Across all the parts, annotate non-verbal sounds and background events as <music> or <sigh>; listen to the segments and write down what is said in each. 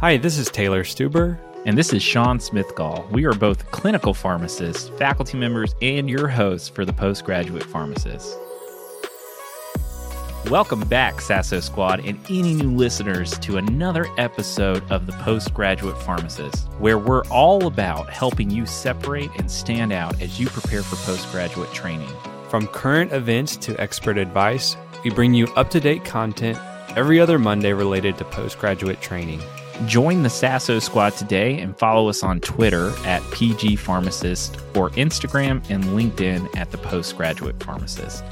Hi, this is Taylor Stuber. And this is Sean Smithgall. We are both clinical pharmacists, faculty members, and your hosts for the Postgraduate Pharmacist. Welcome back, SASO Squad, and any new listeners to another episode of the Postgraduate Pharmacist, where we're all about helping you separate and stand out as you prepare for postgraduate training. From current events to expert advice, we bring you up to date content every other Monday related to postgraduate training. Join the SASO Squad today and follow us on Twitter at PG Pharmacist or Instagram and LinkedIn at the Postgraduate Pharmacist.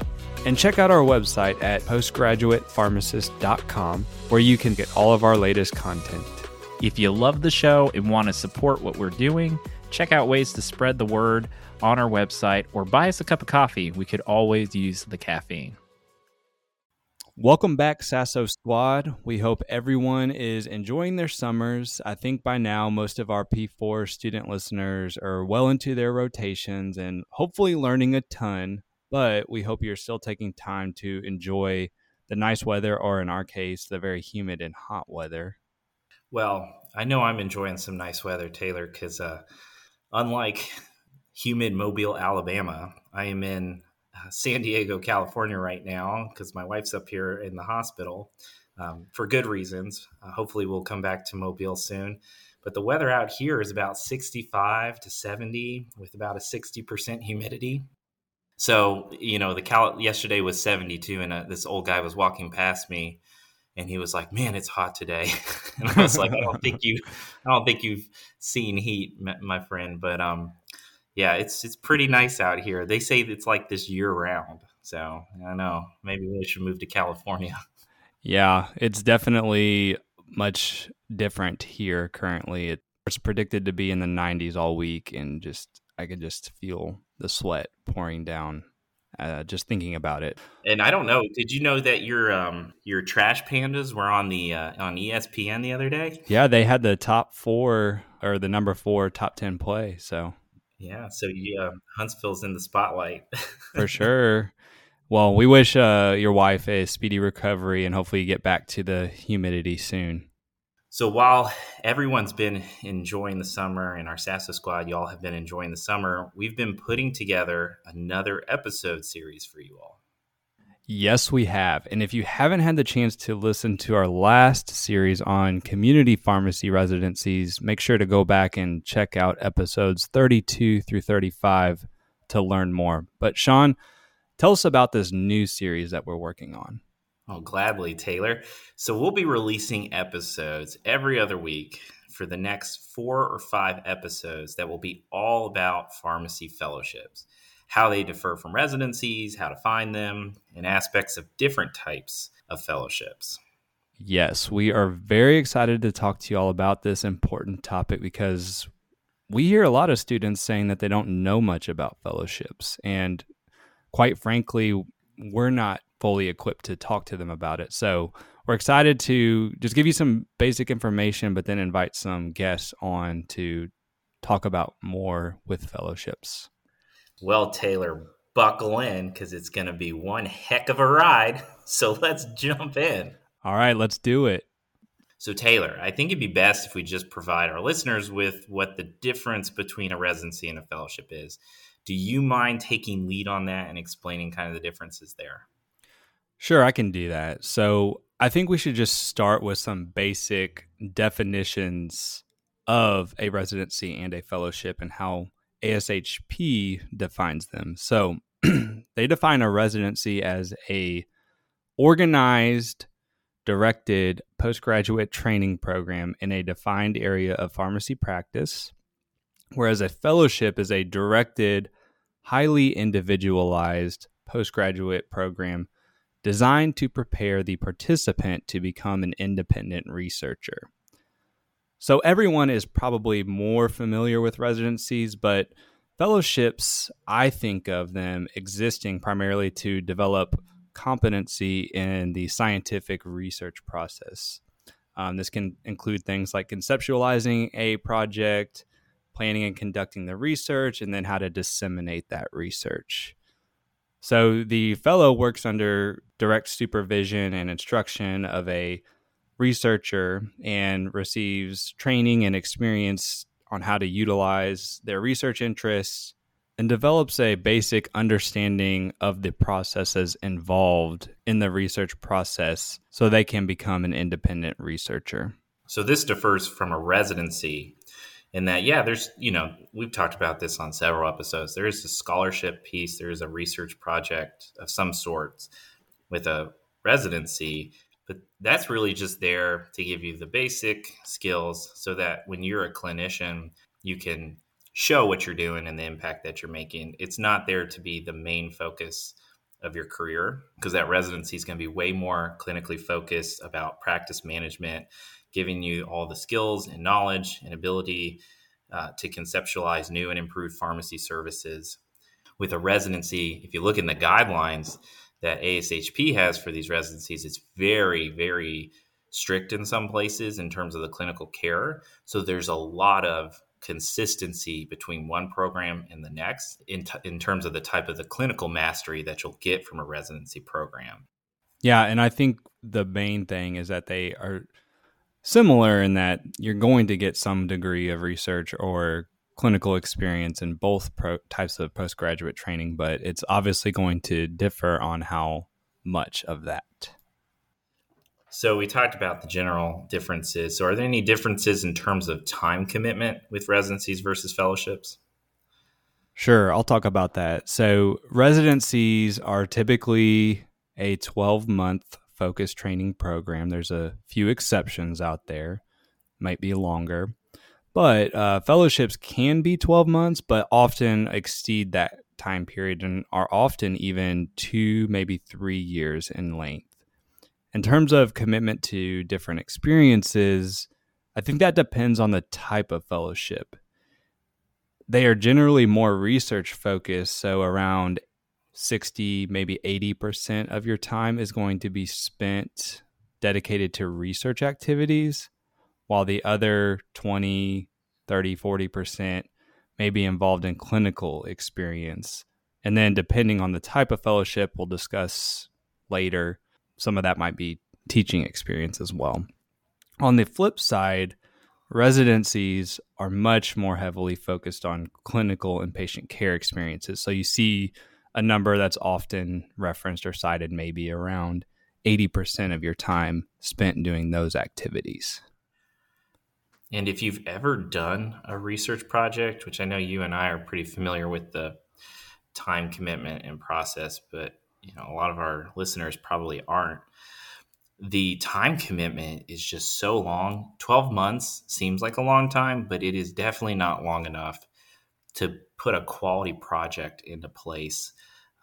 And check out our website at postgraduatepharmacist.com where you can get all of our latest content. If you love the show and want to support what we're doing, check out ways to spread the word on our website or buy us a cup of coffee. We could always use the caffeine. Welcome back, SASO Squad. We hope everyone is enjoying their summers. I think by now, most of our P4 student listeners are well into their rotations and hopefully learning a ton. But we hope you're still taking time to enjoy the nice weather, or in our case, the very humid and hot weather. Well, I know I'm enjoying some nice weather, Taylor, because uh, unlike <laughs> humid Mobile, Alabama, I am in San Diego, California right now because my wife's up here in the hospital um, for good reasons. Uh, hopefully, we'll come back to Mobile soon. But the weather out here is about 65 to 70 with about a 60% humidity. So, you know, the Cal yesterday was 72 and uh, this old guy was walking past me and he was like, "Man, it's hot today." <laughs> and I was like, "I don't think you I don't think you've seen heat, my friend, but um yeah, it's it's pretty nice out here. They say it's like this year round. So I know maybe we should move to California. <laughs> Yeah, it's definitely much different here currently. It's predicted to be in the 90s all week, and just I could just feel the sweat pouring down uh, just thinking about it. And I don't know, did you know that your um your trash pandas were on the uh, on ESPN the other day? Yeah, they had the top four or the number four top ten play. So yeah, so yeah, Huntsville's in the spotlight <laughs> for sure. Well, we wish uh, your wife a speedy recovery and hopefully you get back to the humidity soon. So while everyone's been enjoying the summer and our SASO squad, y'all have been enjoying the summer, we've been putting together another episode series for you all. Yes, we have. And if you haven't had the chance to listen to our last series on community pharmacy residencies, make sure to go back and check out episodes 32 through 35 to learn more. But Sean, tell us about this new series that we're working on. Oh, gladly, Taylor. So we'll be releasing episodes every other week for the next four or five episodes that will be all about pharmacy fellowships how they differ from residencies, how to find them, and aspects of different types of fellowships. Yes, we are very excited to talk to you all about this important topic because we hear a lot of students saying that they don't know much about fellowships. And quite frankly, we're not fully equipped to talk to them about it. So we're excited to just give you some basic information, but then invite some guests on to talk about more with fellowships. Well, Taylor, buckle in because it's going to be one heck of a ride. <laughs> So let's jump in. All right, let's do it. So, Taylor, I think it'd be best if we just provide our listeners with what the difference between a residency and a fellowship is. Do you mind taking lead on that and explaining kind of the differences there? Sure, I can do that. So, I think we should just start with some basic definitions of a residency and a fellowship and how ASHP defines them. So <clears throat> they define a residency as a organized, directed postgraduate training program in a defined area of pharmacy practice, whereas a fellowship is a directed, highly individualized postgraduate program designed to prepare the participant to become an independent researcher. So everyone is probably more familiar with residencies, but fellowships, I think of them existing primarily to develop competency in the scientific research process. Um, this can include things like conceptualizing a project, planning and conducting the research, and then how to disseminate that research. So the fellow works under direct supervision and instruction of a researcher and receives training and experience on how to utilize their research interests and develops a basic understanding of the processes involved in the research process so they can become an independent researcher. So this differs from a residency in that, yeah, there's, you know, we've talked about this on several episodes. There is a scholarship piece, there is a research project of some sorts with a residency, but that's really just there to give you the basic skills so that when you're a clinician, you can show what you're doing and the impact that you're making. It's not there to be the main focus of your career because that residency is going to be way more clinically focused about practice management, giving you all the skills and knowledge and ability uh, to conceptualize new and improved pharmacy services. With a residency, if you look in the guidelines that ASHP has for these residencies, it's very, very strict in some places in terms of the clinical care. So there's a lot of consistency between one program and the next in, t- in terms of the type of the clinical mastery that you'll get from a residency program. Yeah, and I think the main thing is that they are similar in that you're going to get some degree of research or clinical experience in both pro- types of postgraduate training, but it's obviously going to differ on how much of that. So we talked about the general differences. So are there any differences in terms of time commitment with residencies versus fellowships? Sure, I'll talk about that. So residencies are typically a 12 month focused training program. There's a few exceptions out there, might be longer. But uh, fellowships can be 12 months, but often exceed that time period and are often even two, maybe three years in length in terms of commitment to different experiences, I think that depends on the type of fellowship. They are generally more research focused, so around 60, maybe 80% of your time is going to be spent dedicated to research activities, while the other 20, 30, 40% may be involved in clinical experience. And then, depending on the type of fellowship, we'll discuss later, some of that might be teaching experience as well. On the flip side, residencies are much more heavily focused on clinical and patient care experiences. So you see a number that's often referenced or cited, maybe around 80% of your time spent doing those activities. And if you've ever done a research project, which I know you and I are pretty familiar with the time commitment and process, but you know a lot of our listeners probably aren't. The time commitment is just so long. 12 months seems like a long time but it is definitely not long enough to put a quality project into place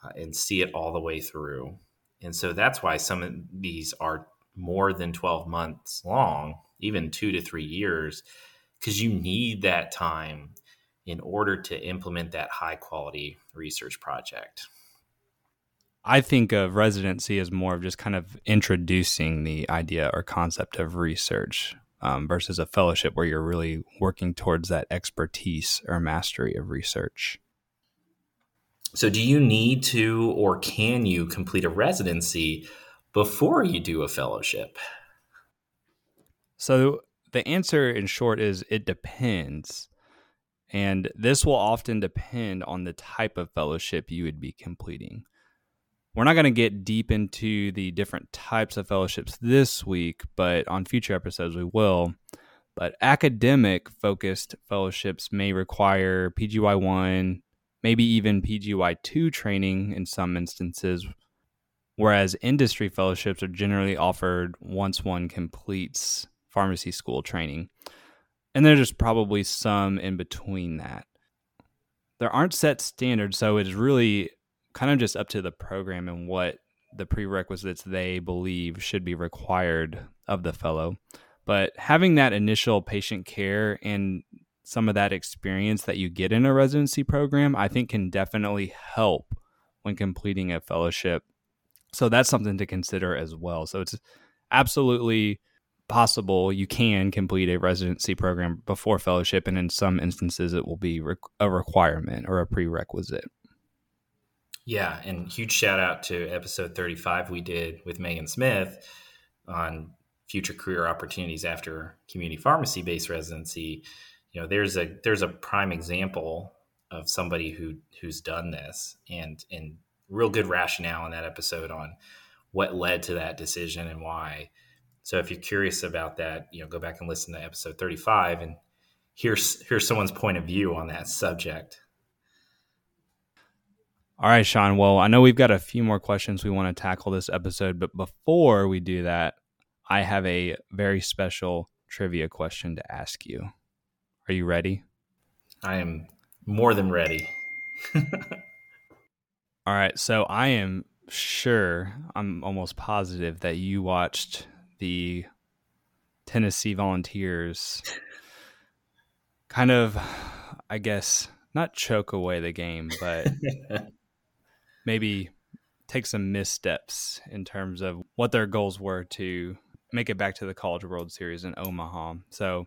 uh, and see it all the way through. And so that's why some of these are more than 12 months long even two to three years because you need that time in order to implement that high quality research project I think of residency as more of just kind of introducing the idea or concept of research um, versus a fellowship where you're really working towards that expertise or mastery of research. So, do you need to or can you complete a residency before you do a fellowship? So, the answer in short is it depends. And this will often depend on the type of fellowship you would be completing. We're not going to get deep into the different types of fellowships this week, but on future episodes we will. But academic focused fellowships may require PGY 1, maybe even PGY 2 training in some instances, whereas industry fellowships are generally offered once one completes pharmacy school training. And there's probably some in between that. There aren't set standards, so it's really kind of just up to the program and what the prerequisites they believe should be required of the fellow. But having that initial patient care and some of that experience that you get in a residency program, I think can definitely help when completing a fellowship. So that's something to consider as well. So it's absolutely possible you can complete a residency program before fellowship, and in some instances, it will be a requirement or a prerequisite. Yeah, and huge shout out to episode 35 we did with Megan Smith on future career opportunities after community pharmacy based residency, you know, there's a there's a prime example of somebody who who's done this and and real good rationale in that episode on what led to that decision and why. So if you're curious about that, you know, go back and listen to episode 35 and here's here's someone's point of view on that subject. All right, Sean. Well, I know we've got a few more questions we want to tackle this episode, but before we do that, I have a very special trivia question to ask you. Are you ready? I am more than ready. <laughs> All right. So I am sure, I'm almost positive that you watched the Tennessee Volunteers kind of, I guess, not choke away the game, but <laughs> maybe take some missteps in terms of what their goals were to make it back to the College World Series in Omaha. So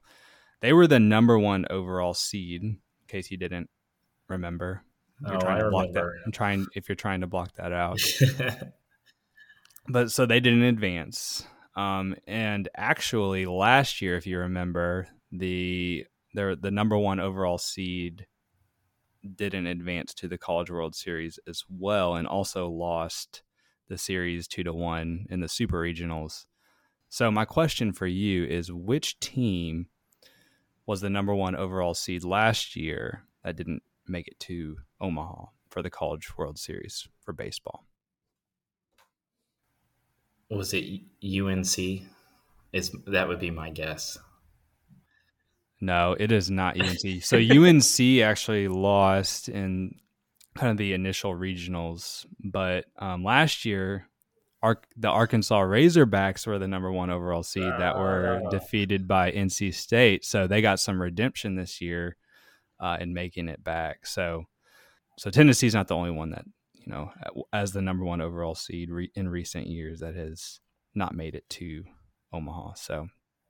they were the number one overall seed, in case you didn't remember. You're oh, trying I to block remember. that. I'm trying if you're trying to block that out. <laughs> but so they didn't advance. Um, and actually, last year, if you remember, the the the number one overall seed didn't advance to the College World Series as well, and also lost the series two to one in the Super Regionals. So my question for you is: Which team was the number one overall seed last year that didn't make it to Omaha for the College World Series for baseball? Was it UNC? Is that would be my guess. No, it is not <laughs> UNC. so UNC actually lost in kind of the initial regionals, but um, last year, the Arkansas Razorbacks were the number one overall seed that were defeated by NC State. So they got some redemption this year uh, in making it back. So, so Tennessee's not the only one that you know as the number one overall seed re- in recent years that has not made it to Omaha. So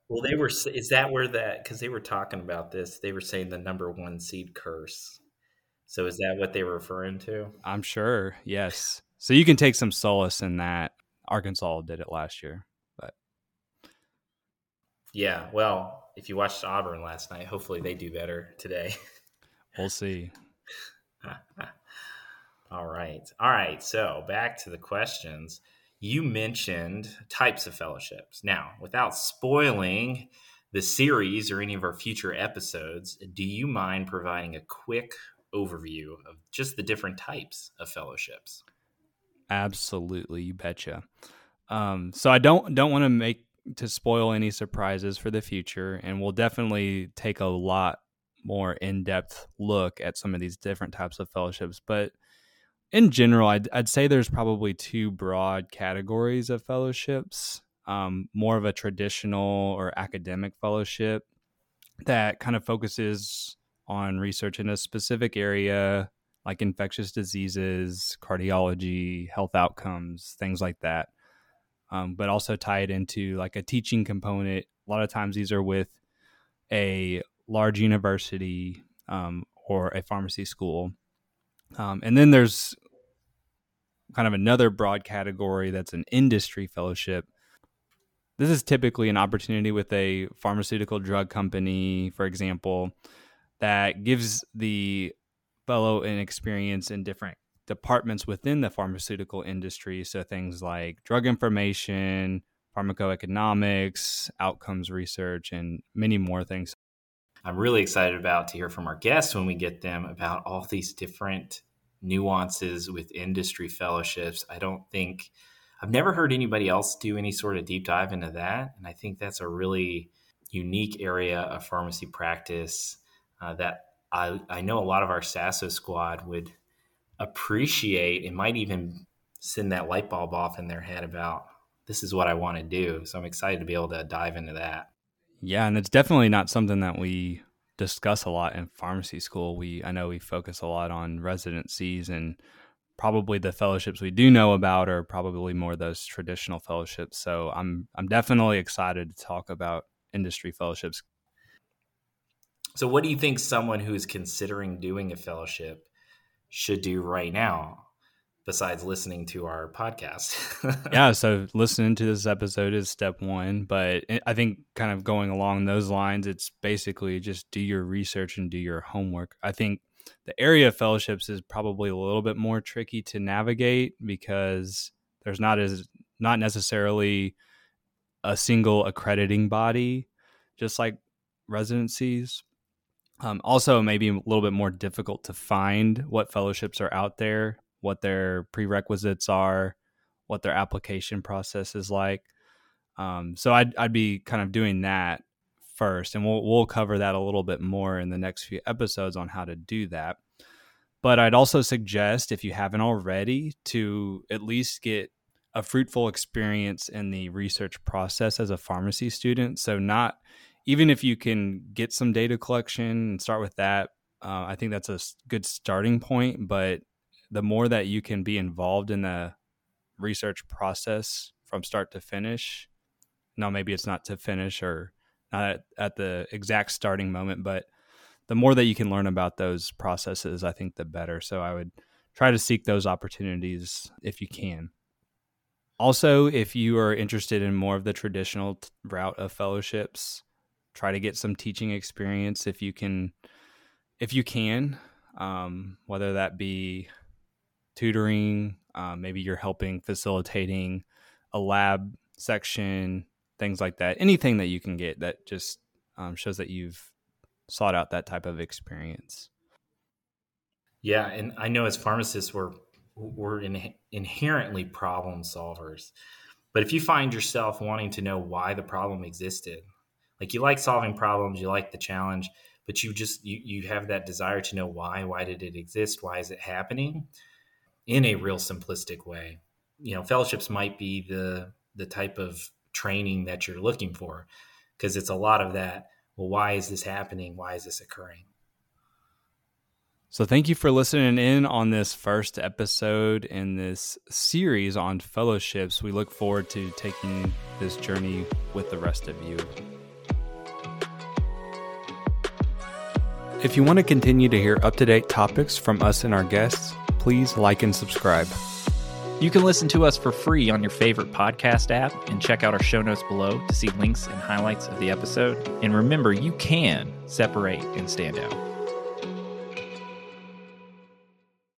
well, they were. Is that where that? Because they were talking about this. They were saying the number one seed curse. So is that what they were referring to? I'm sure. Yes. So you can take some solace in that. Arkansas did it last year, but yeah. Well, if you watched Auburn last night, hopefully they do better today. We'll see. <laughs> All right. All right. So back to the questions you mentioned types of fellowships. Now, without spoiling the series or any of our future episodes, do you mind providing a quick overview of just the different types of fellowships? Absolutely, you betcha. Um, so I don't don't want to make to spoil any surprises for the future, and we'll definitely take a lot more in depth look at some of these different types of fellowships. But in general, I'd, I'd say there's probably two broad categories of fellowships. Um, more of a traditional or academic fellowship that kind of focuses on research in a specific area like infectious diseases, cardiology, health outcomes, things like that. Um, but also tie it into like a teaching component. A lot of times these are with a large university um, or a pharmacy school. Um, and then there's kind of another broad category that's an industry fellowship. This is typically an opportunity with a pharmaceutical drug company, for example, that gives the fellow an experience in different departments within the pharmaceutical industry. So things like drug information, pharmacoeconomics, outcomes research, and many more things. I'm really excited about to hear from our guests when we get them about all these different nuances with industry fellowships. I don't think I've never heard anybody else do any sort of deep dive into that. And I think that's a really unique area of pharmacy practice uh, that I, I know a lot of our SASO squad would appreciate and might even send that light bulb off in their head about this is what I want to do. So I'm excited to be able to dive into that. Yeah, and it's definitely not something that we discuss a lot in pharmacy school. We I know we focus a lot on residencies and probably the fellowships we do know about are probably more those traditional fellowships. So I'm I'm definitely excited to talk about industry fellowships. So what do you think someone who is considering doing a fellowship should do right now? Besides listening to our podcast. <laughs> yeah, so listening to this episode is step one, but I think kind of going along those lines, it's basically just do your research and do your homework. I think the area of fellowships is probably a little bit more tricky to navigate because there's not as not necessarily a single accrediting body, just like residencies. Um, also, maybe a little bit more difficult to find what fellowships are out there what their prerequisites are, what their application process is like. Um, so I'd I'd be kind of doing that first, and we'll we'll cover that a little bit more in the next few episodes on how to do that. But I'd also suggest, if you haven't already, to at least get a fruitful experience in the research process as a pharmacy student. So not even if you can get some data collection and start with that, uh, I think that's a good starting point. But the more that you can be involved in the research process from start to finish now maybe it's not to finish or not at, at, the exact starting moment but the more that you can learn about those processes i think the better. So i would try to seek those opportunities if you can. Also if you are interested in more of the traditional route of fellowships try to get some teaching experience if you can if you can um, whether that be tutoring. Um, maybe you're helping facilitating a lab section, things like that. Anything that you can get that just um, shows that you've sought out that type of experience. Yeah, and I know as pharmacists we're we're in, inherently problem solvers. But if you find yourself wanting to know why the problem existed, like you like solving problems, you like the challenge, but you just you, you have that desire to know why, why did it exist? Why is it happening? In a real simplistic way. You know, fellowships might be the the type of training that you're looking for because it's a lot of that. Well, why is this happening? Why is this occurring? So, thank you for listening in on this first episode in this series on fellowships. We look forward to taking this journey with the rest of you. If you want to continue to hear up to date topics from us and our guests, please like and subscribe. You can listen to us for free on your favorite podcast app and check out our show notes below to see links and highlights of the episode. And remember, you can separate and stand out.